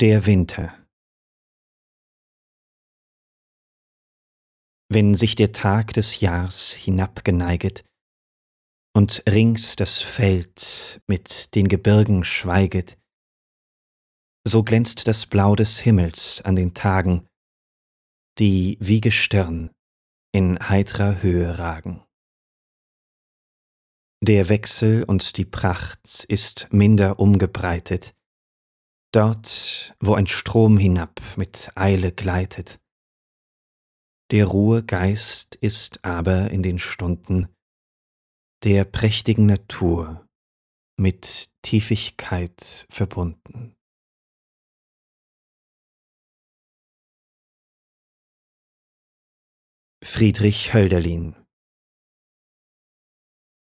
Der Winter Wenn sich der Tag des Jahrs hinabgeneiget und rings das Feld mit den Gebirgen schweiget, so glänzt das Blau des Himmels an den Tagen, die wie Gestirn in heitrer Höhe ragen. Der Wechsel und die Pracht ist minder umgebreitet, dort, wo ein Strom hinab mit Eile gleitet. Der Ruhe Geist ist aber in den Stunden der prächtigen Natur mit Tiefigkeit verbunden. Friedrich Hölderlin